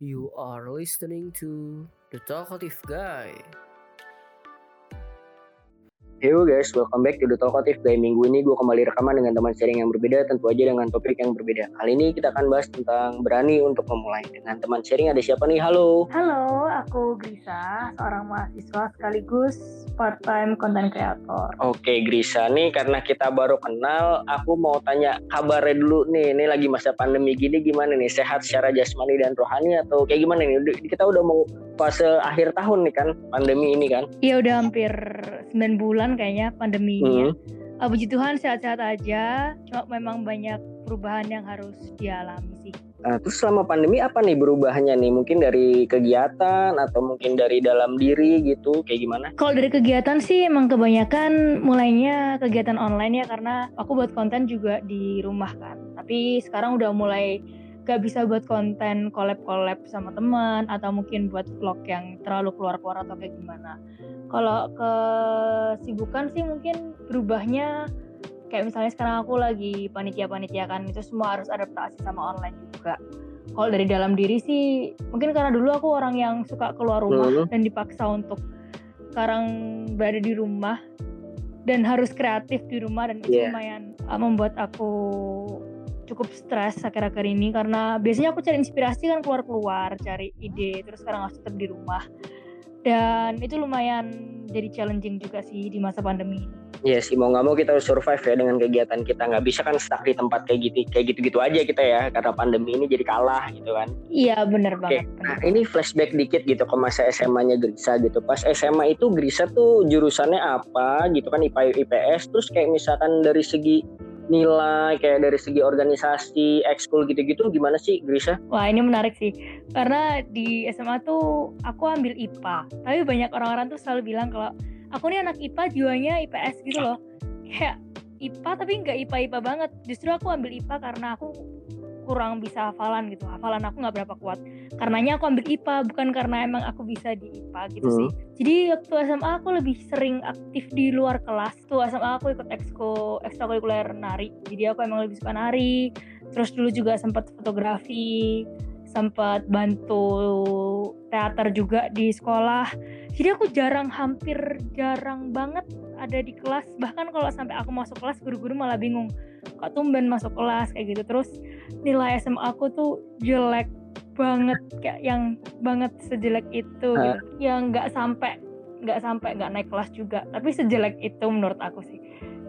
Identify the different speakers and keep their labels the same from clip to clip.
Speaker 1: You are listening to The Talkative Guy.
Speaker 2: Yo guys, welcome back to The Talkative Guy. Minggu ini gue kembali rekaman dengan teman sharing yang berbeda, tentu aja dengan topik yang berbeda. Kali ini kita akan bahas tentang berani untuk memulai. Dengan teman sharing ada siapa nih? Halo.
Speaker 3: Halo, aku Grisa, seorang mahasiswa sekaligus part-time content creator.
Speaker 2: Oke Grisa nih karena kita baru kenal, aku mau tanya kabarnya dulu nih. Ini lagi masa pandemi gini gimana nih? Sehat secara jasmani dan rohani atau kayak gimana nih? Udah- Kita udah mau fase akhir tahun nih kan, pandemi ini kan.
Speaker 3: Iya udah hampir 9 bulan kayaknya pandemi ini. ya.
Speaker 2: Hmm.
Speaker 3: Ah, puji Tuhan sehat-sehat aja, cuma memang banyak perubahan yang harus dialami sih.
Speaker 2: Nah, terus selama pandemi apa nih berubahnya nih? Mungkin dari kegiatan atau mungkin dari dalam diri gitu, kayak gimana?
Speaker 3: Kalau dari kegiatan sih emang kebanyakan mulainya kegiatan online ya karena aku buat konten juga di rumah kan. Tapi sekarang udah mulai gak bisa buat konten collab-collab sama teman atau mungkin buat vlog yang terlalu keluar-keluar atau kayak gimana. Kalau kesibukan sih mungkin berubahnya kayak misalnya sekarang aku lagi panitia-panitia kan itu semua harus adaptasi sama online juga. Kalau dari dalam diri sih mungkin karena dulu aku orang yang suka keluar rumah
Speaker 2: Hmm.
Speaker 3: dan dipaksa untuk sekarang berada di rumah dan harus kreatif di rumah dan itu
Speaker 2: Iya.
Speaker 3: lumayan uh, membuat aku cukup stres akhir-akhir ini karena biasanya aku cari inspirasi kan keluar-keluar cari ide terus sekarang harus tetap di rumah dan itu lumayan jadi challenging juga sih di masa pandemi ini.
Speaker 2: Iya sih mau nggak mau kita harus survive ya dengan kegiatan kita nggak bisa kan stuck di tempat kayak gitu kayak gitu-gitu aja kita ya karena pandemi ini jadi kalah gitu kan.
Speaker 3: Iya bener
Speaker 2: Oke,
Speaker 3: banget.
Speaker 2: nah ini flashback dikit gitu ke masa SMA-nya Grisa gitu. Pas SMA itu Grisa tuh jurusannya apa gitu kan IPA IPS terus kayak misalkan dari segi nilai kayak dari segi organisasi, ekskul gitu-gitu gimana sih Grisa?
Speaker 3: Wah ini menarik sih. Karena di SMA tuh aku ambil IPA tapi banyak orang-orang tuh selalu bilang kalau aku nih anak IPA jiwanya IPS gitu loh. Kayak IPA tapi nggak IPA IPA banget. Justru aku ambil IPA karena aku kurang bisa hafalan gitu. Hafalan aku nggak berapa kuat. Karenanya aku ambil IPA bukan karena emang aku bisa di IPA gitu
Speaker 2: Hmm.
Speaker 3: sih jadi waktu SMA aku lebih sering aktif di luar kelas. Tuh SMA aku ikut eksko ekstrakurikuler nari. Jadi aku emang lebih suka nari. Terus dulu juga sempat fotografi sempat bantu teater juga di sekolah. Jadi aku jarang hampir jarang banget ada di kelas. Bahkan kalau sampai aku masuk kelas guru-guru malah bingung kok tumben masuk kelas? Kayak gitu. Terus nilai SMA aku tuh jelek banget kayak yang banget sejelek itu gitu. yang nggak sampai nggak sampai nggak naik kelas juga tapi sejelek itu menurut aku sih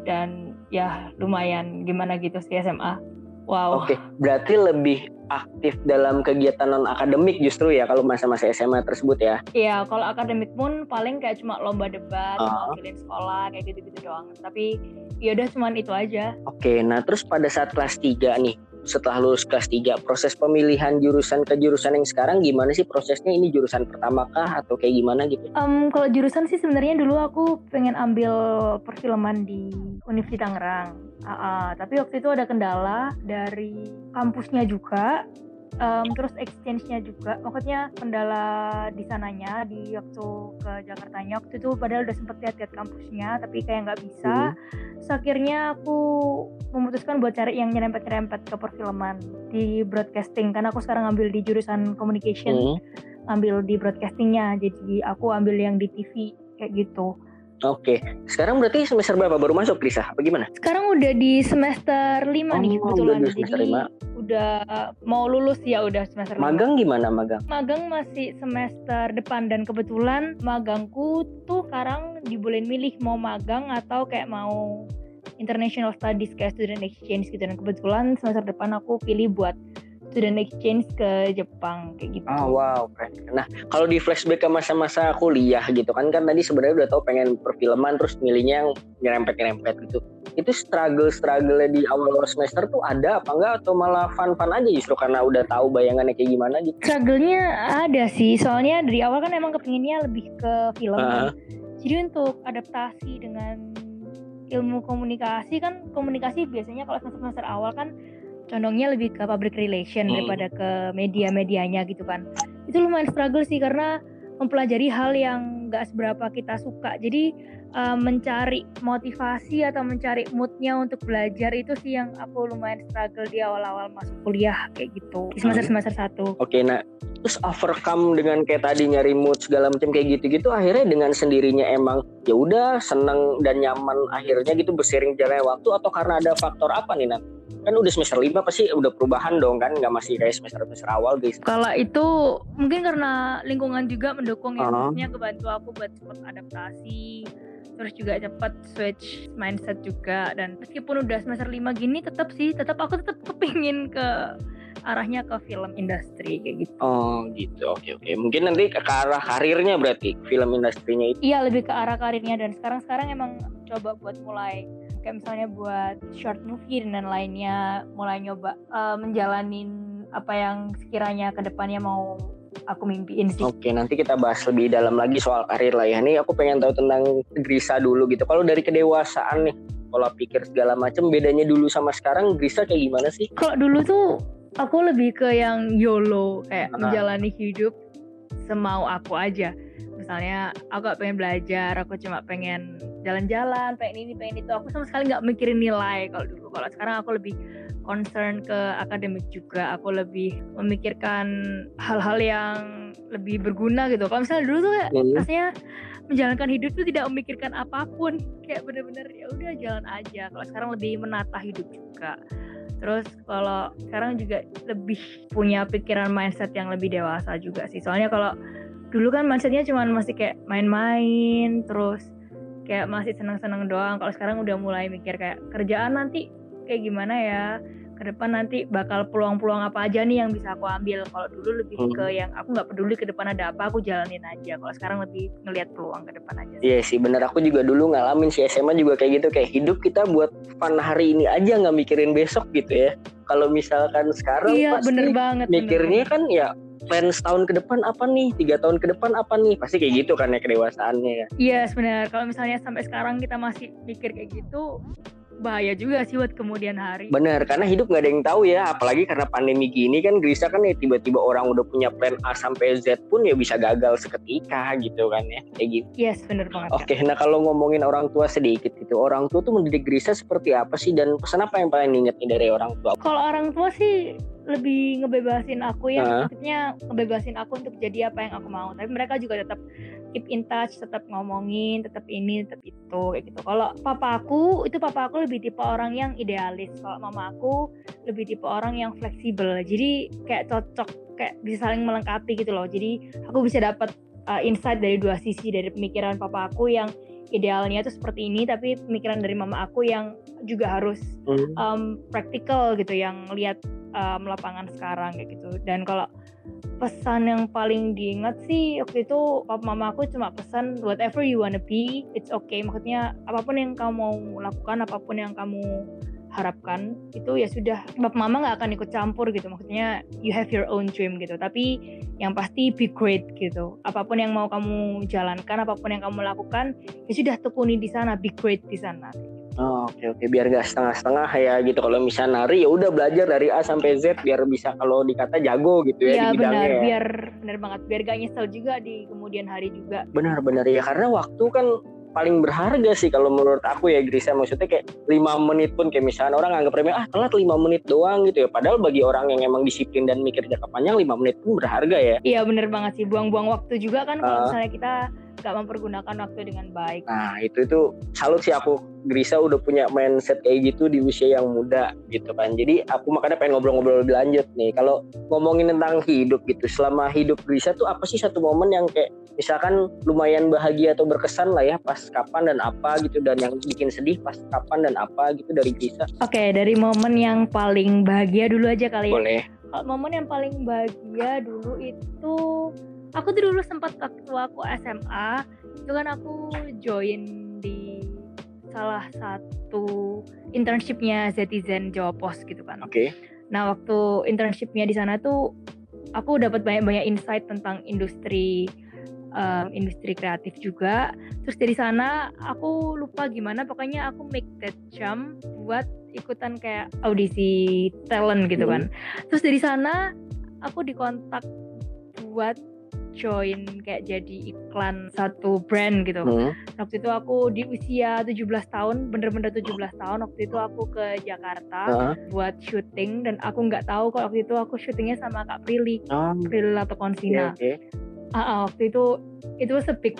Speaker 3: dan ya lumayan gimana gitu sih SMA wow
Speaker 2: Oke, berarti lebih aktif dalam kegiatan non akademik justru ya kalau masa-masa SMA tersebut ya.
Speaker 3: Iya, kalau akademik pun paling kayak cuma lomba debat, mewakilin sekolah kayak gitu-gitu doang. Tapi ya udah cuman itu aja.
Speaker 2: Oke, nah terus pada saat kelas 3 nih, setelah lulus kelas 3, proses pemilihan jurusan ke jurusan yang sekarang gimana sih prosesnya? Ini jurusan pertama kah atau kayak gimana gitu?
Speaker 3: Em, kalau jurusan sih sebenarnya dulu aku pengen ambil perfilman di Universitas Tangerang. Ah, ah, tapi waktu itu ada kendala dari kampusnya juga. Em, terus exchange-nya juga, maksudnya kendala di sananya di waktu ke Jakartanya waktu itu padahal udah sempet lihat-lihat kampusnya tapi kayak nggak bisa. Terus akhirnya aku memutuskan buat cari yang nyerempet-nyerempet ke perfilman di broadcasting. Karena aku sekarang ambil di jurusan communication
Speaker 2: Hmm,
Speaker 3: ambil di broadcastingnya. Jadi aku ambil yang di TV kayak gitu
Speaker 2: Oke, sekarang berarti semester berapa baru masuk Lisa? Apa gimana?
Speaker 3: sekarang udah di semester 5 nih
Speaker 2: Oh,
Speaker 3: kebetulan
Speaker 2: udah semester
Speaker 3: jadi
Speaker 2: lima.
Speaker 3: udah mau lulus ya udah semester lima.
Speaker 2: Magang gimana magang?
Speaker 3: magang masih semester depan dan kebetulan magangku tuh sekarang dibolehin milih mau magang atau kayak mau international studies kayak student exchange gitu dan kebetulan semester depan aku pilih buat student exchange ke Jepang kayak gitu.
Speaker 2: Oh wow, keren. Nah kalau di flashback ke masa-masa kuliah gitu kan kan tadi sebenarnya udah tahu pengen perfilman terus milihnya yang nyerempet-nyerempet gitu. Itu struggle-struggle di awal semester tuh ada apa enggak atau malah fun-fun aja justru karena udah tahu bayangannya kayak gimana gitu?
Speaker 3: Struggle-nya ada sih, soalnya dari awal kan emang kepinginnya lebih ke film.
Speaker 2: Ah.
Speaker 3: kan. Jadi untuk adaptasi dengan ilmu komunikasi kan komunikasi biasanya kalau semester semester awal kan condongnya lebih ke public relation
Speaker 2: Hmm.
Speaker 3: daripada ke media-medianya gitu kan. Itu lumayan struggle sih karena mempelajari hal yang nggak seberapa kita suka. Jadi uh, mencari motivasi atau mencari moodnya untuk belajar itu sih yang aku lumayan struggle di awal-awal masuk kuliah kayak gitu di semester semester satu.
Speaker 2: Oke, nah terus overcome dengan kayak tadi nyari mood segala macam kayak gitu-gitu akhirnya dengan sendirinya emang ya udah seneng dan nyaman akhirnya gitu bersering jalannya waktu atau karena ada faktor apa nih Nat? Kan udah semester lima pasti udah perubahan dong kan? Nggak masih kayak semester semester awal guys.
Speaker 3: Kalau itu mungkin karena lingkungan juga mendukung ya
Speaker 2: Uh-huh.
Speaker 3: maksudnya kebantu aku buat cepet adaptasi terus juga cepet switch mindset juga. Dan meskipun udah semester lima gini tetap sih tetap aku tetap kepingin ke arahnya ke film industri kayak gitu.
Speaker 2: Oh gitu. Oke oke. Mungkin nanti ke arah karirnya berarti film industrinya itu.
Speaker 3: Iya lebih ke arah karirnya. Dan sekarang sekarang emang coba buat mulai kayak misalnya buat short movie dan lainnya mulai nyoba uh, menjalanin apa yang sekiranya ke depannya mau aku mimpiin sih.
Speaker 2: Oke, nanti kita bahas lebih dalam lagi soal karir lah ya. Nih aku pengen tahu tentang Grisa dulu gitu. Kalau dari kedewasaan nih, pola pikir segala macam bedanya dulu sama sekarang Grisa kayak gimana sih?
Speaker 3: Kalau dulu tuh aku lebih ke yang YOLO kayak
Speaker 2: Nah.
Speaker 3: menjalani hidup semau aku aja. Misalnya aku gak pengen belajar, aku cuma pengen jalan-jalan, pengen ini, pengen itu. Aku sama sekali nggak mikirin nilai kalau dulu. Kalau sekarang aku lebih concern ke akademik juga. Aku lebih memikirkan hal-hal yang lebih berguna gitu. Kalau misalnya dulu tuh kayak
Speaker 2: Hmm.
Speaker 3: rasanya menjalankan hidup tuh tidak memikirkan apa pun. Kayak bener-bener ya udah jalan aja. Kalau sekarang lebih menata hidup juga. Terus kalau sekarang juga lebih punya pikiran mindset yang lebih dewasa juga sih. Soalnya kalau dulu kan mindsetnya cuma masih kayak main-main, terus kayak masih seneng-seneng doang. Kalau sekarang udah mulai mikir kayak kerjaan nanti kayak gimana ya ke depan nanti bakal peluang-peluang apa aja nih yang bisa aku ambil kalau dulu lebih
Speaker 2: Hmm.
Speaker 3: ke yang aku nggak peduli ke depan ada apa aku jalanin aja kalau sekarang lebih ngelihat peluang ke depan aja.
Speaker 2: Iya sih bener aku juga dulu ngalamin si SMA juga kayak gitu kayak hidup kita buat fun hari ini aja nggak mikirin besok gitu ya. Kalau misalkan sekarang
Speaker 3: iya
Speaker 2: pasti
Speaker 3: bener banget bener
Speaker 2: mikirnya
Speaker 3: banget.
Speaker 2: kan ya plan setahun ke depan apa nih? Tiga tahun ke depan apa nih? Pasti kayak gitu kan ya kedewasaannya ya.
Speaker 3: Iya sebenarnya. Kalau misalnya sampai sekarang kita masih mikir kayak gitu bahaya juga sih buat kemudian hari.
Speaker 2: bener karena hidup nggak ada yang tahu ya apalagi karena pandemi gini kan Grisa kan ya tiba-tiba orang udah punya plan A sampai Z pun ya bisa gagal seketika gitu kan ya kayak gitu
Speaker 3: Yes bener banget.
Speaker 2: Oke, nah kalau ngomongin orang tua sedikit gitu, orang tua tuh mendidik Grisa seperti apa sih dan pesan apa yang paling diinget nih dari orang tua?
Speaker 3: Kalau orang tua sih lebih ngebebasin aku ya,
Speaker 2: Ah.
Speaker 3: maksudnya ngebebasin aku untuk jadi apa yang aku mau. Tapi mereka juga tetap keep in touch, tetap ngomongin, tetap ini, tetap itu kayak gitu. Kalau papa aku itu papa aku lebih tipe orang yang idealis. Kalau mama aku lebih tipe orang yang fleksibel. Jadi kayak cocok, kayak bisa saling melengkapi gitu loh. Jadi aku bisa dapat uh, insight dari dua sisi dari pemikiran papa aku yang idealnya itu seperti ini, tapi pemikiran dari mama aku yang juga harus um, praktikal gitu yang lihat um, lapangan sekarang kayak gitu dan kalau pesan yang paling diingat sih waktu itu papa mama aku cuma pesan whatever you wanna be it's okay. Maksudnya apa pun yang kamu mau lakukan apa pun yang kamu harapkan itu ya sudah. Papa mama nggak akan ikut campur gitu. Maksudnya you have your own dream gitu. Tapi yang pasti be great gitu. Apa pun yang mau kamu jalankan apa pun yang kamu lakukan ya sudah tekuni di sana be great di sana
Speaker 2: Oh, oke oke biar gak setengah-setengah ya gitu. Kalau misalnya nari ya udah belajar dari A sampai Z biar bisa kalau dikata jago gitu ya
Speaker 3: Iya
Speaker 2: di bidangnya.
Speaker 3: benar,
Speaker 2: ya.
Speaker 3: biar benar banget, biar gak nyesel juga di kemudian hari juga.
Speaker 2: Benar-benar ya karena waktu kan paling berharga sih kalau menurut aku ya Grisa maksudnya kayak lima menit pun kayak misalnya orang anggap remeh ah telat lima menit doang gitu ya padahal bagi orang yang emang disiplin dan mikir jangka panjang lima menit pun berharga ya
Speaker 3: Iya benar banget sih, buang-buang waktu juga kan kalau misalnya kita gak mempergunakan waktu dengan baik.
Speaker 2: Nah itu itu salut sih aku Grisa udah punya mindset kayak gitu di usia yang muda gitu kan. Jadi aku makanya pengen ngobrol-ngobrol lebih lanjut nih. Kalau ngomongin tentang hidup gitu, selama hidup Grisa tuh apa sih satu momen yang kayak misalkan lumayan bahagia atau berkesan lah ya pas kapan dan apa gitu dan yang bikin sedih pas kapan dan apa gitu dari Grisa.
Speaker 3: Oke, dari momen yang paling bahagia dulu aja kali ya.
Speaker 2: Boleh.
Speaker 3: Kalau momen yang paling bahagia dulu itu aku tuh dulu sempat waktu aku SMA itu kan aku join di salah satu internshipnya Zetizen Jawa Pos gitu kan.
Speaker 2: Oke.
Speaker 3: Nah waktu internshipnya di sana tuh aku dapat banyak-banyak insight tentang industri um, industri kreatif juga. Terus dari sana aku lupa gimana, pokoknya aku make that jump buat ikutan kayak audisi talent gitu kan. Terus dari sana aku dikontak buat join kayak jadi iklan satu brand gitu.
Speaker 2: Hmm.
Speaker 3: Waktu itu aku di usia 17 tahun, bener-bener 17 tahun. Waktu itu aku ke Jakarta
Speaker 2: Heeh.
Speaker 3: buat syuting dan aku nggak tahu kalau waktu itu aku syutingnya sama Kak Prilly,
Speaker 2: Oh,
Speaker 3: Prilly atau Konsina.
Speaker 2: oke.
Speaker 3: Ah, ah, waktu itu itu was a big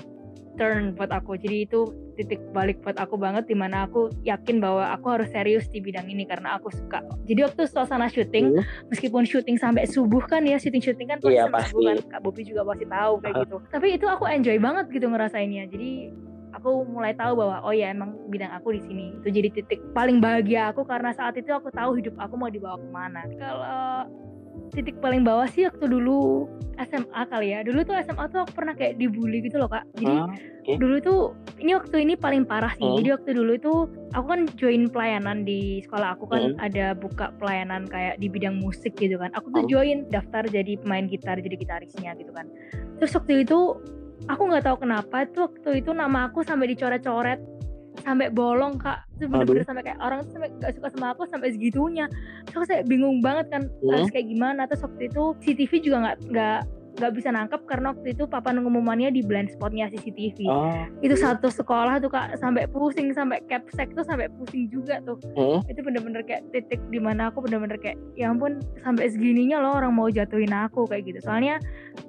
Speaker 3: turn buat aku. Jadi itu titik balik buat aku banget di mana aku yakin bahwa aku harus serius di bidang ini karena aku suka. Jadi waktu suasana syuting,
Speaker 2: Hmm.
Speaker 3: meskipun syuting sampai subuh kan ya syuting syuting kan
Speaker 2: Iya, pasti.
Speaker 3: subuh kan. Kak Bobi juga pasti tahu kayak gitu. Tapi itu aku enjoy banget gitu ngerasainnya. Jadi aku mulai tahu bahwa oh ya emang bidang aku di sini. Itu jadi titik paling bahagia aku karena saat itu aku tahu hidup aku mau dibawa ke mana. Kalau titik paling bawah sih waktu dulu SMA kali ya. Dulu tuh SMA tuh aku pernah kayak dibully gitu loh kak. Jadi
Speaker 2: Ah,
Speaker 3: dulu tuh ini waktu ini paling parah sih.
Speaker 2: Hmm.
Speaker 3: Jadi waktu dulu itu aku kan join pelayanan di sekolah aku kan
Speaker 2: Hmm.
Speaker 3: ada buka pelayanan kayak di bidang musik gitu kan. Aku tuh
Speaker 2: Hmm.
Speaker 3: join daftar jadi pemain gitar, jadi gitarisnya gitu kan. Terus waktu itu aku nggak tahu kenapa tuh waktu itu nama aku sampai dicoret-coret sampai bolong kak. Itu bener-bener sampai kayak orang tuh sampai gak suka sama aku sampai segitunya. Terus aku kayak bingung banget kan
Speaker 2: Hmm.
Speaker 3: harus kayak gimana. Terus waktu itu CCTV juga nggak nggak nggak bisa nangkep karena waktu itu papan pengumumannya di blind spotnya CCTV
Speaker 2: Oh,
Speaker 3: itu satu sekolah tuh kak sampai pusing sampai capsek tuh sampai pusing juga tuh.
Speaker 2: Hmm.
Speaker 3: itu bener-bener kayak titik di mana aku bener-bener kayak ya ampun sampai segininya loh orang mau jatuhin aku kayak gitu. Soalnya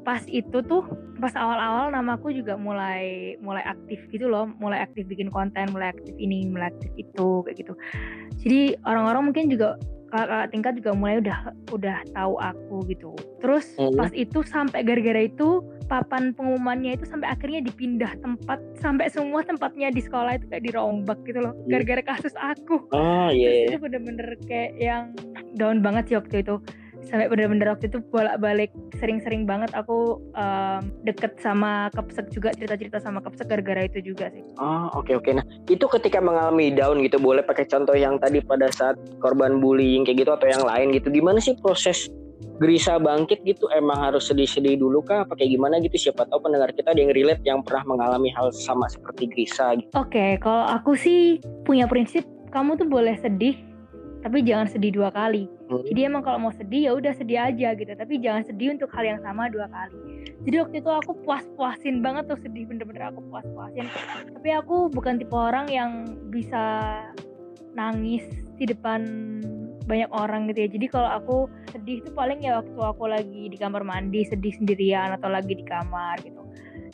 Speaker 3: pas itu tuh pas awal-awal namaku juga mulai mulai aktif gitu loh mulai aktif bikin konten mulai aktif ini mulai aktif itu kayak gitu. Jadi orang-orang mungkin juga kakak tingkat juga mulai udah udah tahu aku gitu terus
Speaker 2: Hmm.
Speaker 3: pas itu sampai gara-gara itu papan pengumumannya itu sampai akhirnya dipindah tempat sampai semua tempatnya di sekolah itu kayak dirombak gitu loh
Speaker 2: Hmm.
Speaker 3: gara-gara kasus aku
Speaker 2: Oh, iya,
Speaker 3: Terus
Speaker 2: iya.
Speaker 3: itu bener-bener kayak yang down banget sih waktu itu sampai bener-bener waktu itu bolak-balik sering-sering banget aku em, deket sama Kepsek juga cerita-cerita sama Kepsek gara-gara itu juga sih
Speaker 2: Oh, oke oke. Nah, itu ketika mengalami down gitu, boleh pakai contoh yang tadi pada saat korban bullying kayak gitu atau yang lain gitu. Gimana sih proses Grisa bangkit gitu? Emang harus sedih-sedih dulu kah? Pakai gimana gitu? Siapa tahu pendengar kita ada yang relate yang pernah mengalami hal sama seperti Grisa gitu.
Speaker 3: Oke, kalau aku sih punya prinsip kamu tuh boleh sedih, tapi jangan sedih dua kali.
Speaker 2: Hmm.
Speaker 3: Jadi emang kalau mau sedih ya udah sedih aja gitu, tapi jangan sedih untuk hal yang sama dua kali. Jadi waktu itu aku puas-puasin banget tuh sedih bener-bener aku puas-puasin. Tapi aku bukan tipe orang yang bisa nangis di depan banyak orang gitu ya. Jadi kalau aku sedih tuh paling ya waktu aku lagi di kamar mandi sedih sendirian atau lagi di kamar gitu.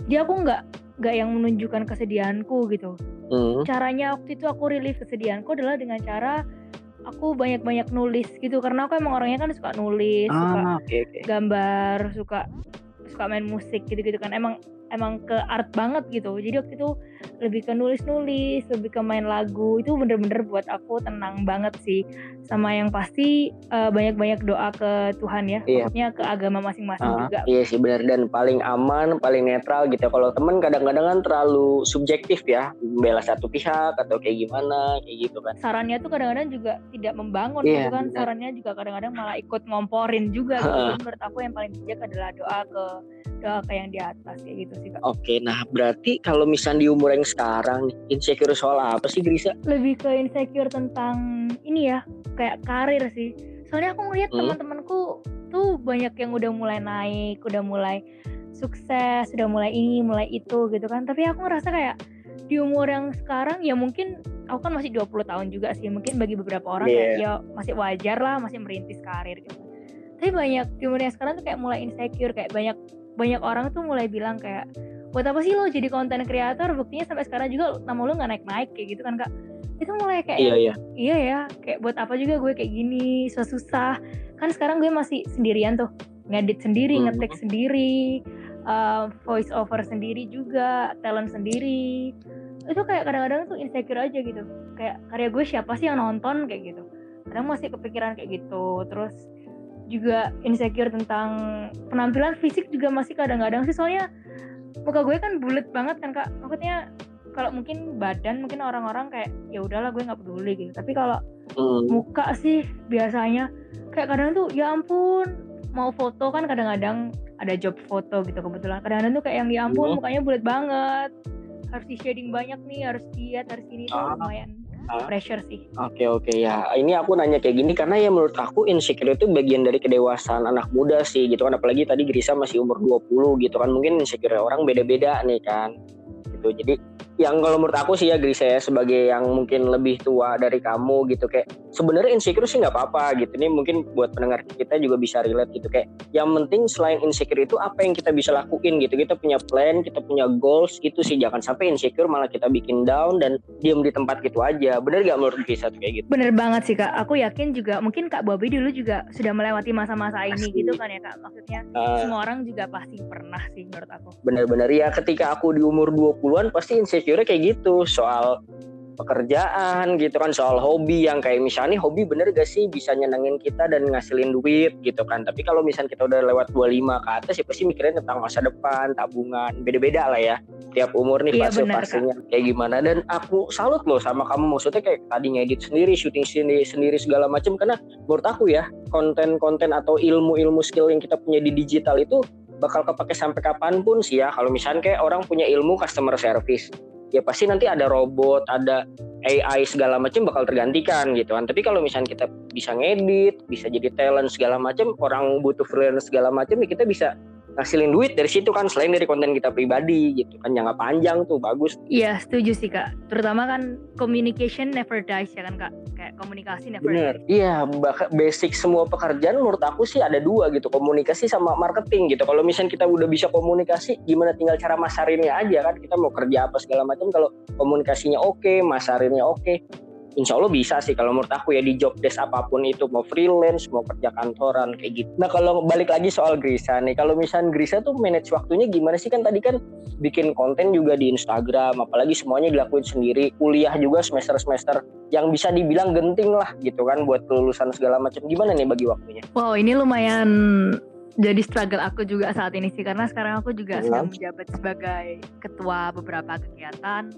Speaker 3: Jadi aku nggak nggak yang menunjukkan kesedihanku gitu
Speaker 2: Hmm.
Speaker 3: caranya waktu itu aku relief kesedihanku adalah dengan cara aku banyak-banyak nulis gitu karena aku emang orangnya kan suka nulis suka
Speaker 2: Ah, oke oke.
Speaker 3: gambar suka suka main musik gitu-gitu kan emang emang ke art banget gitu. Jadi waktu itu lebih ke nulis-nulis lebih ke main lagu. Itu bener-bener buat aku tenang banget sih. Sama yang pasti eh, banyak-banyak doa ke Tuhan ya.
Speaker 2: Iya.
Speaker 3: maksudnya ke agama masing-masing
Speaker 2: Ah,
Speaker 3: juga.
Speaker 2: iya sih benar dan paling aman, paling netral gitu. Kalau temen kadang-kadang kan terlalu subjektif ya, bela satu pihak atau kayak gimana, kayak gitu kan.
Speaker 3: sarannya tuh kadang-kadang juga tidak membangun
Speaker 2: Iya,
Speaker 3: gitu kan. sarannya juga kadang-kadang malah ikut ngomporin juga gitu. Menurut aku yang paling bijak adalah doa ke ke yang di atas kayak gitu sih kak
Speaker 2: Oke, nah berarti kalau misalnya di umur yang sekarang insecure soal apa sih Grisa?
Speaker 3: lebih ke insecure tentang ini ya kayak karir sih soalnya aku ngeliat
Speaker 2: Hmm.
Speaker 3: teman-temanku tuh banyak yang udah mulai naik udah mulai sukses udah mulai ini mulai itu gitu kan tapi aku ngerasa kayak di umur yang sekarang ya mungkin aku kan masih 20 tahun juga sih mungkin bagi beberapa orang
Speaker 2: Iya.
Speaker 3: kayak ya masih wajar lah masih merintis karir gitu tapi banyak di umur yang sekarang tuh kayak mulai insecure kayak banyak banyak orang tuh mulai bilang kayak buat apa sih lo jadi konten kreator? Buktinya sampai sekarang juga nama lo nggak naik naik kayak gitu kan kak. Itu mulai kayak
Speaker 2: Iya iya.
Speaker 3: iya ya kayak buat apa juga gue kayak gini susah susah. Kan sekarang gue masih sendirian tuh ngedit sendiri
Speaker 2: Hmm.
Speaker 3: ngetik sendiri uh, voice over sendiri juga talent sendiri. Itu kayak kadang-kadang tuh insecure aja gitu. Kayak karya gue siapa sih yang nonton kayak gitu. Kadang masih kepikiran kayak gitu. Terus juga insecure tentang penampilan fisik juga masih kadang-kadang sih soalnya muka gue kan bulat banget kan kak maksudnya kalau mungkin badan mungkin orang-orang kayak ya udahlah gue nggak peduli gitu tapi kalau
Speaker 2: Hmm.
Speaker 3: muka sih biasanya kayak kadang tuh ya ampun mau foto kan kadang-kadang ada job foto gitu kebetulan kadang-kadang tuh kayak yang ya ampun
Speaker 2: Hmm.
Speaker 3: mukanya bulat banget harus di shading banyak nih harus diet harus ini tuh
Speaker 2: Ah.
Speaker 3: lumayan
Speaker 2: Ah.
Speaker 3: pressure sih.
Speaker 2: Oke oke ya ini aku nanya kayak gini karena ya menurut aku insecure itu bagian dari kedewasaan anak muda sih gitu kan apalagi tadi Grisa masih umur 20 gitu kan mungkin insecure orang beda-beda nih kan gitu jadi yang kalau menurut aku sih ya Grisa ya sebagai yang mungkin lebih tua dari kamu gitu kayak sebenarnya insecure sih nggak apa-apa gitu. Ini mungkin buat pendengar kita juga bisa relate gitu kayak yang penting selain insecure itu apa yang kita bisa lakuin gitu. Kita punya plan kita punya goals itu sih. Jangan sampai insecure malah kita bikin down dan diem di tempat gitu aja. Bener gak menurut Grisa tuh kayak gitu?
Speaker 3: Bener banget sih kak. Aku yakin juga mungkin kak Bobby dulu juga sudah melewati masa-masa ini gitu kan ya kak. Maksudnya
Speaker 2: Ah,
Speaker 3: semua orang juga pasti pernah sih menurut aku.
Speaker 2: bener-bener ya ketika aku di umur 20-an pasti insecure kayak gitu soal pekerjaan gitu kan soal hobi yang kayak misalnya nih, hobi bener gak sih bisa nyenengin kita dan ngasilin duit gitu kan. Tapi kalau misalnya kita udah lewat 25 ke atas ya pasti mikirin tentang masa depan tabungan beda-beda lah ya. Tiap umur nih
Speaker 3: Iya,
Speaker 2: fase-fasenya kayak gimana. Dan aku salut loh sama kamu maksudnya kayak tadi ngedit sendiri syuting sendiri, sendiri segala macam karena menurut aku ya konten-konten atau ilmu-ilmu skill yang kita punya di digital itu bakal kepake sampai kapan pun sih ya. Kalau misalnya kayak orang punya ilmu customer service ya pasti nanti ada robot ada AI segala macam bakal tergantikan gitu kan. Tapi kalau misalnya kita bisa ngedit bisa jadi talent segala macam orang butuh freelance segala macam ya kita bisa ngasilin duit dari situ kan selain dari konten kita pribadi gitu kan jangka panjang tuh bagus
Speaker 3: Iya setuju sih kak. Terutama kan communication never dies ya kan kak. Kayak komunikasi never
Speaker 2: Bener.
Speaker 3: dies.
Speaker 2: Iya, basic semua pekerjaan menurut aku sih ada dua gitu, komunikasi sama marketing gitu. Kalau misalnya kita udah bisa komunikasi, gimana tinggal cara masarinnya aja kan. Kita mau kerja apa segala macam, kalau komunikasinya oke, masarinnya oke, insya Allah bisa sih kalau menurut aku ya di job desk apa pun itu mau freelance mau kerja kantoran kayak gitu. Nah kalau balik lagi soal Grisa nih, kalau misalnya Grisa tuh manage waktunya gimana sih kan tadi kan bikin konten juga di Instagram, apalagi semuanya dilakuin sendiri, kuliah juga semester semester yang bisa dibilang genting lah gitu kan buat kelulusan segala macam. Gimana nih bagi waktunya?
Speaker 3: Wow ini lumayan jadi struggle aku juga saat ini sih karena sekarang aku juga sedang menjabat sebagai ketua beberapa kegiatan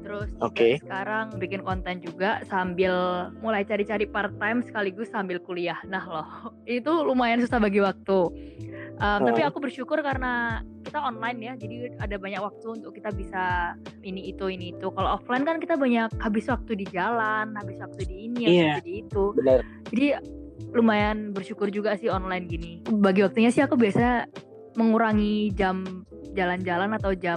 Speaker 3: terus
Speaker 2: Oke.
Speaker 3: sekarang bikin konten juga sambil mulai cari-cari part time sekaligus sambil kuliah nah loh itu lumayan susah bagi waktu Um, tapi
Speaker 2: Hmm.
Speaker 3: aku bersyukur karena kita online ya jadi ada banyak waktu untuk kita bisa ini itu ini itu kalau offline kan kita banyak habis waktu di jalan habis waktu di ini habis
Speaker 2: Iya.
Speaker 3: waktu di itu
Speaker 2: Bener.
Speaker 3: jadi lumayan bersyukur juga sih online gini. Bagi waktunya sih aku biasa mengurangi jam jalan-jalan atau jam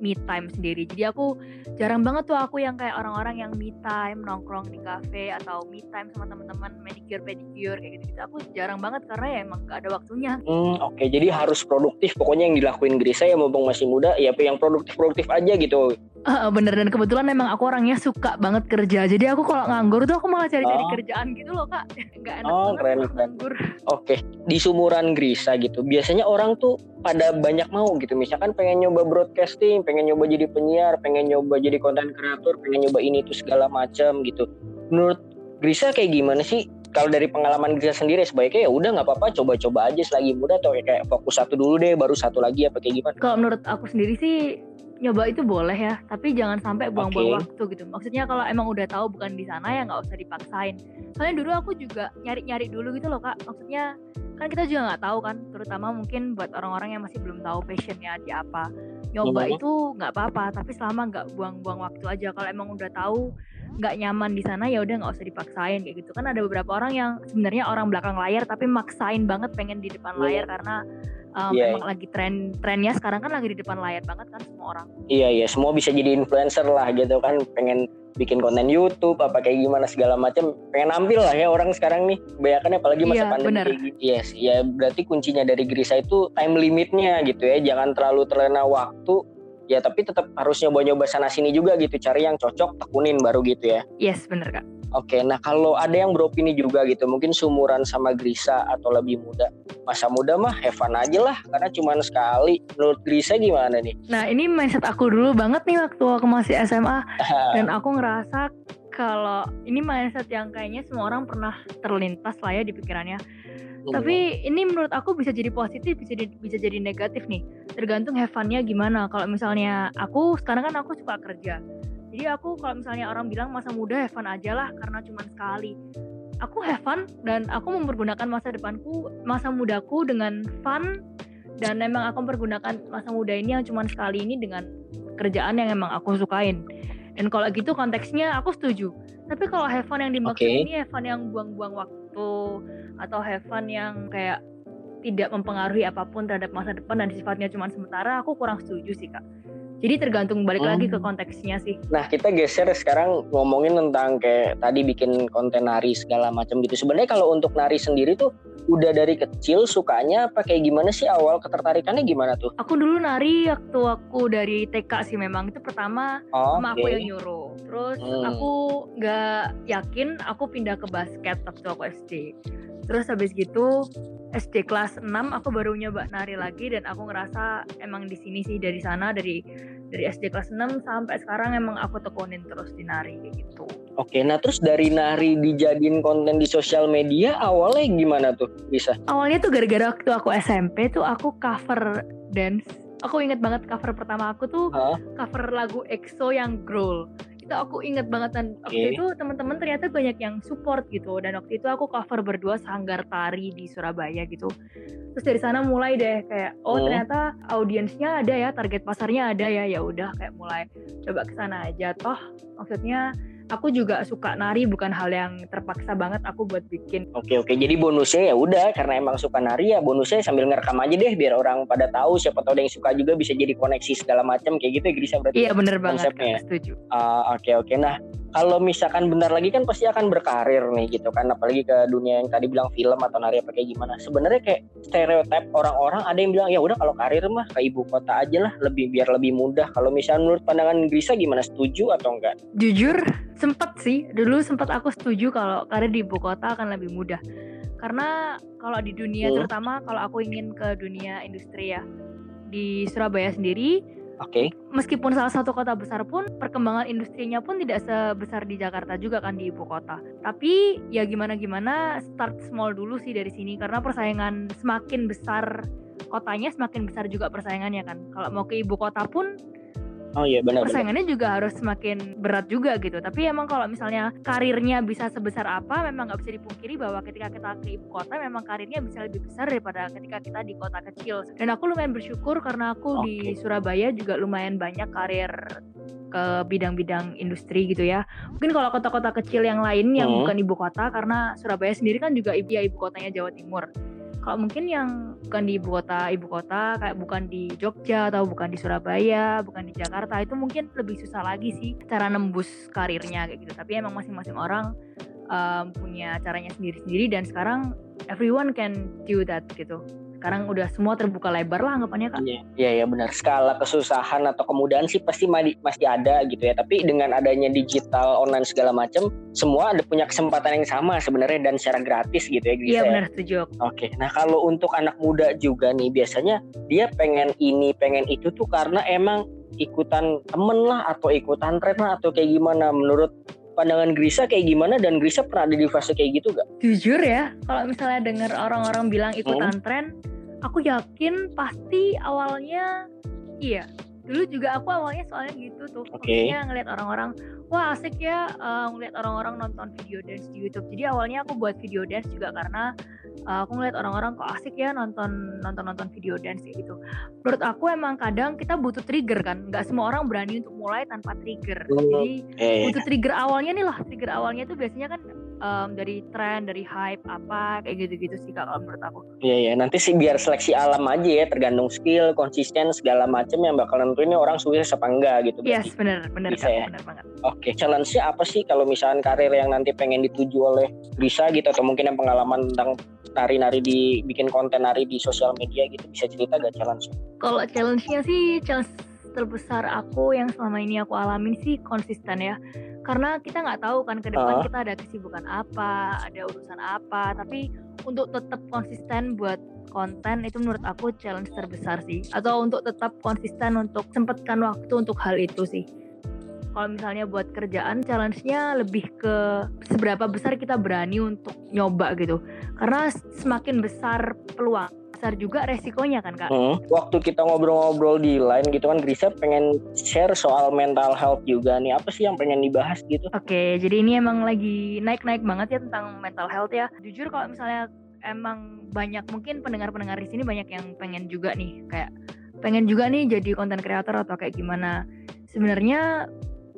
Speaker 3: me time sendiri. Jadi aku jarang banget tuh aku yang kayak orang-orang yang me time nongkrong di cafe atau me time sama teman-teman manicure pedicure kayak gitu. Aku jarang banget karena ya emang gak ada waktunya.
Speaker 2: Hmm, oke. Jadi harus produktif. Pokoknya yang dilakuin Grisa ya mumpung masih muda, ya yang produktif-produktif aja gitu.
Speaker 3: Ah, bener dan kebetulan memang aku orangnya suka banget kerja. Jadi aku kalau nganggur tuh aku malah cari-cari
Speaker 2: Oh.
Speaker 3: kerjaan gitu loh kak. Gak enak
Speaker 2: Oh,
Speaker 3: banget
Speaker 2: keren,
Speaker 3: nganggur.
Speaker 2: Oke, di sumuran Grisa gitu. Biasanya orang tuh pada banyak mau gitu. Misalkan pengen nyoba broadcasting, pengen nyoba jadi penyiar, pengen nyoba jadi konten kreator, pengen nyoba ini itu segala macam gitu. Menurut Grisa kayak gimana sih? Kalau dari pengalaman Grisa sendiri sebaiknya ya udah nggak apa-apa coba-coba aja selagi muda atau kayak fokus satu dulu deh baru satu lagi apa kayak gimana?
Speaker 3: Kalau menurut aku sendiri sih nyoba itu boleh ya, tapi jangan sampai buang-buang
Speaker 2: Oke.
Speaker 3: waktu gitu. Maksudnya kalau emang udah tahu bukan di sana ya nggak usah dipaksain. Soalnya dulu aku juga nyari-nyari dulu gitu loh kak. Maksudnya kan kita juga nggak tahu kan, terutama mungkin buat orang-orang yang masih belum tahu passionnya di apa. Nyoba
Speaker 2: Mhm.
Speaker 3: itu nggak apa-apa, tapi selama nggak buang-buang waktu aja. Kalau emang udah tahu nggak nyaman di sana ya udah nggak usah dipaksain kayak gitu. Kan ada beberapa orang yang sebenarnya orang belakang layar tapi maksain banget pengen di depan
Speaker 2: Iya.
Speaker 3: layar karena um,
Speaker 2: Iya,
Speaker 3: emang lagi tren trennya sekarang kan lagi di depan layar banget kan semua orang.
Speaker 2: Iya iya, semua bisa jadi influencer lah gitu kan, pengen bikin konten YouTube apa kayak gimana segala macam, pengen nampil lah ya orang sekarang nih, kebanyakan apalagi masa
Speaker 3: Iya,
Speaker 2: pandemi gini. Yes, ya berarti kuncinya dari Grisa itu time limitnya gitu ya, jangan terlalu terlena waktu. Ya tapi tetap harus nyoba-nyoba sana sini juga gitu, cari yang cocok, tekunin baru gitu ya.
Speaker 3: yes bener kak
Speaker 2: Oke, nah kalau ada yang beropini juga gitu, mungkin sumuran sama Grisa atau lebih muda, masa muda mah have fun aja lah, karena cuma sekali. Menurut Grisa gimana nih?
Speaker 3: nah ini mindset aku dulu banget nih waktu aku masih SMA dan aku ngerasa kalau ini mindset yang kayaknya semua orang pernah terlintas lah ya di pikirannya Tapi ini menurut aku bisa jadi positif, bisa jadi, bisa jadi negatif nih. Tergantung have fun-nya gimana. Kalau misalnya aku sekarang kan aku suka kerja. Jadi aku kalau misalnya orang bilang masa muda have fun aja lah karena cuma sekali. Aku have fun dan aku mempergunakan masa depanku, masa mudaku dengan fun dan memang aku mempergunakan masa muda ini yang cuma sekali ini dengan kerjaan yang emang aku sukain. Dan kalau gitu konteksnya aku setuju. Tapi kalau have fun yang dimaksud
Speaker 2: Oke.
Speaker 3: ini have fun yang buang-buang waktu atau have fun yang kayak tidak mempengaruhi apa pun terhadap masa depan dan sifatnya cuma sementara, aku kurang setuju sih kak. Jadi tergantung balik lagi ke
Speaker 2: Hmm.
Speaker 3: konteksnya sih.
Speaker 2: Nah kita geser sekarang ngomongin tentang kayak tadi bikin konten nari segala macam gitu. Sebenarnya kalau untuk nari sendiri tuh udah dari kecil sukanya apa kayak gimana sih awal ketertarikannya gimana tuh?
Speaker 3: Aku dulu nari waktu aku dari TK sih memang itu pertama
Speaker 2: Oh,
Speaker 3: sama aku yang nyuruh. Terus
Speaker 2: Hmm.
Speaker 3: aku nggak yakin aku pindah ke basket waktu aku SD. Terus habis gitu SD kelas 6 aku baru nyoba nari lagi dan aku ngerasa emang di sini sih dari sana dari dari SD kelas 6 sampai sekarang emang aku tekunin terus di nari kayak gitu.
Speaker 2: Oke, nah terus dari nari dijadiin konten di sosial media awalnya gimana tuh bisa?
Speaker 3: Awalnya tuh gara-gara waktu aku SMP tuh aku cover dance. Aku inget banget cover pertama aku tuh
Speaker 2: Hah?
Speaker 3: cover lagu EXO yang Growl. Itu aku inget banget dan waktu itu teman-teman ternyata banyak yang support gitu dan waktu itu aku cover berdua sanggar tari di Surabaya gitu. Terus dari sana mulai deh kayak oh
Speaker 2: Hmm.
Speaker 3: ternyata audiensnya ada ya, target pasarnya ada ya. Ya udah kayak mulai coba ke sana aja toh. Maksudnya aku juga suka nari bukan hal yang terpaksa banget aku buat bikin
Speaker 2: Oke oke, jadi bonusnya ya udah karena emang suka nari ya bonusnya sambil ngerekam aja deh biar orang pada tahu siapa tahu ada yang suka juga bisa jadi koneksi segala macam kayak gitu ya Grisa berarti.
Speaker 3: Iya bener banget
Speaker 2: konsepnya ya?
Speaker 3: Setuju.
Speaker 2: Ah, Oke oke, nah kalau misalkan bentar lagi kan pasti akan berkarir nih gitu kan, apalagi ke dunia yang tadi bilang film atau nari apa kayak gimana. Sebenarnya kayak stereotip orang-orang ada yang bilang ya udah kalau karir mah ke ibu kota aja lah, lebih biar lebih mudah. Kalau misalnya menurut pandangan Grisa gimana? Setuju atau enggak?
Speaker 3: Jujur sempet sih dulu sempet aku setuju kalau karir di ibu kota akan lebih mudah karena kalau di dunia
Speaker 2: Hmm.
Speaker 3: terutama kalau aku ingin ke dunia industri ya di Surabaya sendiri
Speaker 2: Oke.
Speaker 3: meskipun salah satu kota besar pun perkembangan industrinya pun tidak sebesar di Jakarta juga kan di ibu kota tapi ya gimana gimana start small dulu sih dari sini karena persaingan semakin besar kotanya semakin besar juga persaingannya kan kalau mau ke ibu kota pun
Speaker 2: Oh iya benar. benar.
Speaker 3: persaingannya juga harus semakin berat juga gitu. Tapi emang kalau misalnya karirnya bisa sebesar apa, memang nggak bisa dipungkiri bahwa ketika kita ke ibu kota, memang karirnya bisa lebih besar daripada ketika kita di kota kecil. Dan aku lumayan bersyukur karena aku di
Speaker 2: Oke.
Speaker 3: Surabaya juga lumayan banyak karir ke bidang-bidang industri gitu ya. Mungkin kalau kota-kota kecil yang lain yang
Speaker 2: Hmm.
Speaker 3: bukan ibu kota, karena Surabaya sendiri kan juga ibu ya ibu kotanya Jawa Timur. Kalau mungkin yang bukan di ibu kota, ibu kota kayak bukan di Jogja atau bukan di Surabaya, bukan di Jakarta itu mungkin lebih susah lagi sih cara nembus karirnya kayak gitu. Tapi emang masing-masing orang um, punya caranya sendiri-sendiri dan sekarang everyone can do that gitu. Sekarang udah semua terbuka lebar lah anggapannya kak.
Speaker 2: Iya, iya ya, benar. Skala kesusahan atau kemudahan sih pasti madi- masih ada gitu ya. Tapi dengan adanya digital online segala macam, semua ada punya kesempatan yang sama sebenarnya dan secara gratis gitu ya.
Speaker 3: Iya
Speaker 2: ya.
Speaker 3: benar setuju.
Speaker 2: Oke, nah kalau untuk anak muda juga nih biasanya dia pengen ini, pengen itu tuh karena emang ikutan temen lah atau ikutan tren lah atau kayak gimana menurut pandangan Grisa kayak gimana dan Grisa pernah ada di fase kayak gitu gak?
Speaker 3: Jujur ya, kalau misalnya dengar orang-orang bilang ikutan tren, aku yakin pasti awalnya iya. Dulu juga aku awalnya soalnya gitu tuh.
Speaker 2: Oke.
Speaker 3: Maksudnya ngeliat orang-orang, wah asik ya eh, ngeliat orang-orang nonton video dance di YouTube. Jadi awalnya aku buat video dance juga karena eh, aku ngeliat orang-orang kok asik ya nonton nonton nonton video dance kayak gitu. Menurut aku emang kadang kita butuh trigger kan. Nggak semua orang berani untuk mulai tanpa trigger. Jadi
Speaker 2: Eh,
Speaker 3: butuh trigger awalnya nih lah trigger awalnya tuh biasanya kan em, dari tren dari hype apa kayak gitu-gitu sih kalau menurut aku
Speaker 2: Iya ya, nanti sih biar seleksi alam aja ya, tergantung skill, konsisten segala macam yang bakal nentuin orang sukses apa enggak gitu. berarti.
Speaker 3: yes bener bener
Speaker 2: Bisa ya?
Speaker 3: bener banget
Speaker 2: Oke, challenge-nya apa sih kalau misalkan karir yang nanti pengen dituju oleh Grisa gitu atau mungkin yang pengalaman tentang nari-nari di bikin konten nari di sosial media gitu? Bisa cerita gak challenge?
Speaker 3: kalau challenge-nya sih challenge terbesar aku yang selama ini aku alamin sih konsisten ya. Karena kita nggak tahu kan ke depan
Speaker 2: Ah.
Speaker 3: kita ada kesibukan apa ada urusan apa. Tapi untuk tetap konsisten buat konten itu menurut aku challenge terbesar sih. Atau untuk tetap konsisten untuk sempatkan waktu untuk hal itu sih kalau misalnya buat kerjaan challenge-nya lebih ke seberapa besar kita berani untuk nyoba gitu karena semakin besar peluang besar juga resikonya kan kak
Speaker 2: Hmm. Waktu kita ngobrol-ngobrol di line gitu kan Grisa pengen share soal mental health juga nih. Apa sih yang pengen dibahas gitu?
Speaker 3: Oke, jadi ini emang lagi naik-naik banget ya tentang mental health ya. Jujur kalau misalnya emang banyak mungkin pendengar-pendengar di sini banyak yang pengen juga nih kayak pengen juga nih jadi konten creator atau kayak gimana. Sebenarnya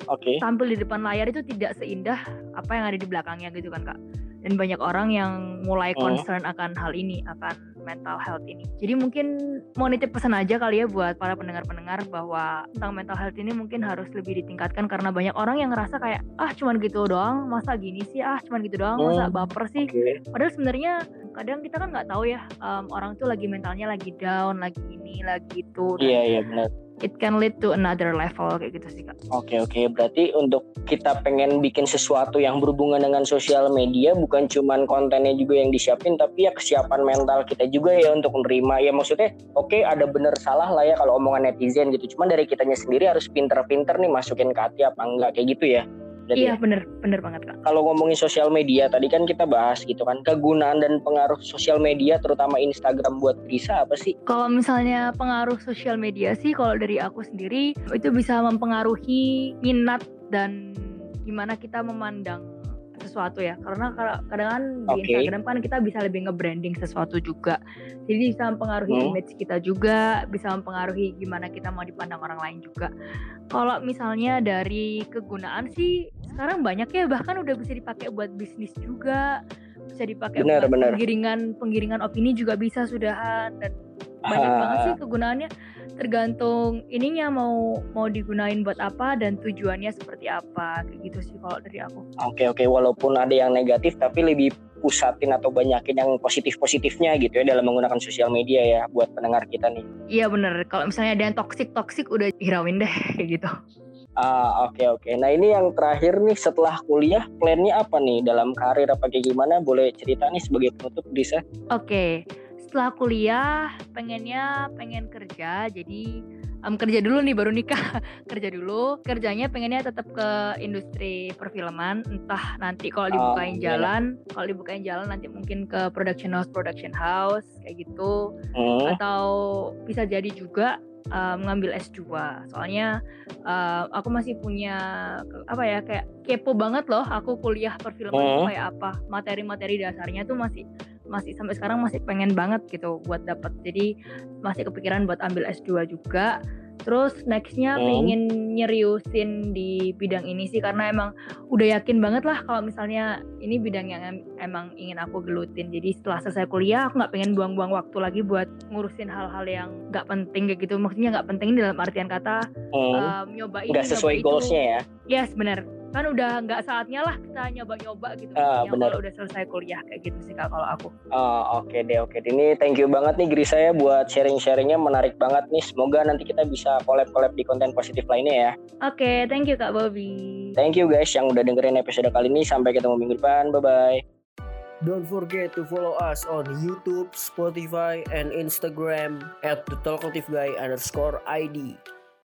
Speaker 2: Oke.
Speaker 3: tampil di depan layar itu tidak seindah apa yang ada di belakangnya gitu kan kak dan banyak orang yang mulai
Speaker 2: Hmm.
Speaker 3: concern akan hal ini akan mental health ini jadi mungkin mau nitip pesan aja kali ya buat para pendengar-pendengar bahwa tentang mental health ini mungkin harus lebih ditingkatkan karena banyak orang yang ngerasa kayak ah cuman gitu doang masa gini sih ah cuman gitu doang masa
Speaker 2: Hmm.
Speaker 3: baper sih
Speaker 2: Oke.
Speaker 3: Padahal sebenarnya kadang kita kan nggak tahu ya em, orang tuh lagi mentalnya lagi down, lagi ini, lagi itu.
Speaker 2: Iya iya benar.
Speaker 3: It can lead to another level kayak gitu sih kak.
Speaker 2: Oke oke. Berarti untuk kita pengen bikin sesuatu yang berhubungan dengan sosial media bukan cuman kontennya juga yang disiapin tapi ya kesiapan mental kita juga ya untuk menerima. Ya maksudnya oke ada bener salah lah ya kalau omongan netizen gitu. Cuman dari kitanya sendiri harus pinter-pinter nih masukin ke hati apa enggak kayak gitu ya. Berarti
Speaker 3: Iya
Speaker 2: ya?
Speaker 3: bener bener banget kak.
Speaker 2: kalau ngomongin sosial media tadi kan kita bahas gitu kan kegunaan dan pengaruh sosial media terutama Instagram buat Risa apa sih?
Speaker 3: Kalau misalnya pengaruh sosial media sih, kalau dari aku sendiri itu bisa mempengaruhi minat dan gimana kita memandang sesuatu ya. Karena kadang kadang kan di. Instagram kan kita bisa lebih nge-branding sesuatu juga. Jadi bisa mempengaruhi
Speaker 2: Hmm.
Speaker 3: image kita juga, bisa mempengaruhi gimana kita mau dipandang orang lain juga. Kalau misalnya dari kegunaan sih sekarang banyak ya bahkan udah bisa dipakai buat bisnis juga bisa dipakai
Speaker 2: Benar,
Speaker 3: buat
Speaker 2: benar.
Speaker 3: penggiringan penggiringan opini juga bisa sudahan dan banyak
Speaker 2: Ah.
Speaker 3: banget sih kegunaannya tergantung ininya mau mau digunain buat apa dan tujuannya seperti apa kayak gitu sih kalau dari aku
Speaker 2: Oke oke walaupun ada yang negatif tapi lebih pusatin atau banyakin yang positif-positifnya gitu ya dalam menggunakan sosial media ya buat pendengar kita nih.
Speaker 3: iya bener kalau misalnya ada yang toxic toxic udah hirauin deh kayak gitu
Speaker 2: Ah oke oke. Nah ini yang terakhir nih setelah kuliah plannya apa nih dalam karir apa kayak gimana? Boleh cerita nih sebagai penutup Risa?
Speaker 3: Oke, setelah kuliah pengennya pengen kerja, jadi em, kerja dulu nih baru nikah. kerja dulu, kerjanya pengennya tetap ke industri perfilman, entah nanti kalau
Speaker 2: Oh,
Speaker 3: dibukain
Speaker 2: iya.
Speaker 3: jalan, kalau dibukain jalan nanti mungkin ke production house, production house kayak gitu,
Speaker 2: Hmm.
Speaker 3: atau bisa jadi juga em, mengambil S2. Soalnya em, aku masih punya apa ya kayak kepo banget loh aku kuliah perfilman itu
Speaker 2: Hmm.
Speaker 3: kayak apa. Materi-materi dasarnya tuh masih masih sampai sekarang masih pengen banget gitu buat dapat. Jadi masih kepikiran buat ambil S2 juga. Terus nextnya
Speaker 2: Hmm.
Speaker 3: pengen nyeriusin di bidang ini sih karena emang udah yakin banget lah kalau misalnya ini bidang yang em- emang ingin aku gelutin. Jadi setelah selesai kuliah aku nggak pengen buang-buang waktu lagi buat ngurusin hal-hal yang nggak penting kayak gitu. Maksudnya nggak penting dalam artian kata
Speaker 2: Hmm.
Speaker 3: um, nyoba ini,
Speaker 2: Udah sesuai goalsnya ya?
Speaker 3: Yes bener kan udah nggak saatnya lah kita nyoba-nyoba gitu
Speaker 2: Ah,
Speaker 3: maksudnya
Speaker 2: bener.
Speaker 3: kalau udah selesai kuliah kayak gitu sih kak kalau aku
Speaker 2: Oh, oke deh, oke deh. Ini thank you banget nih Grisa ya buat sharing-sharingnya menarik banget nih. Semoga nanti kita bisa collab-collab di konten positif lainnya ya.
Speaker 3: oke thank you kak Bobby
Speaker 2: Thank you guys yang udah dengerin episode kali ini. Sampai ketemu minggu depan. Bye-bye.
Speaker 1: Don't forget to follow us on YouTube, Spotify, and Instagram at the Talkative Guy underscore ID.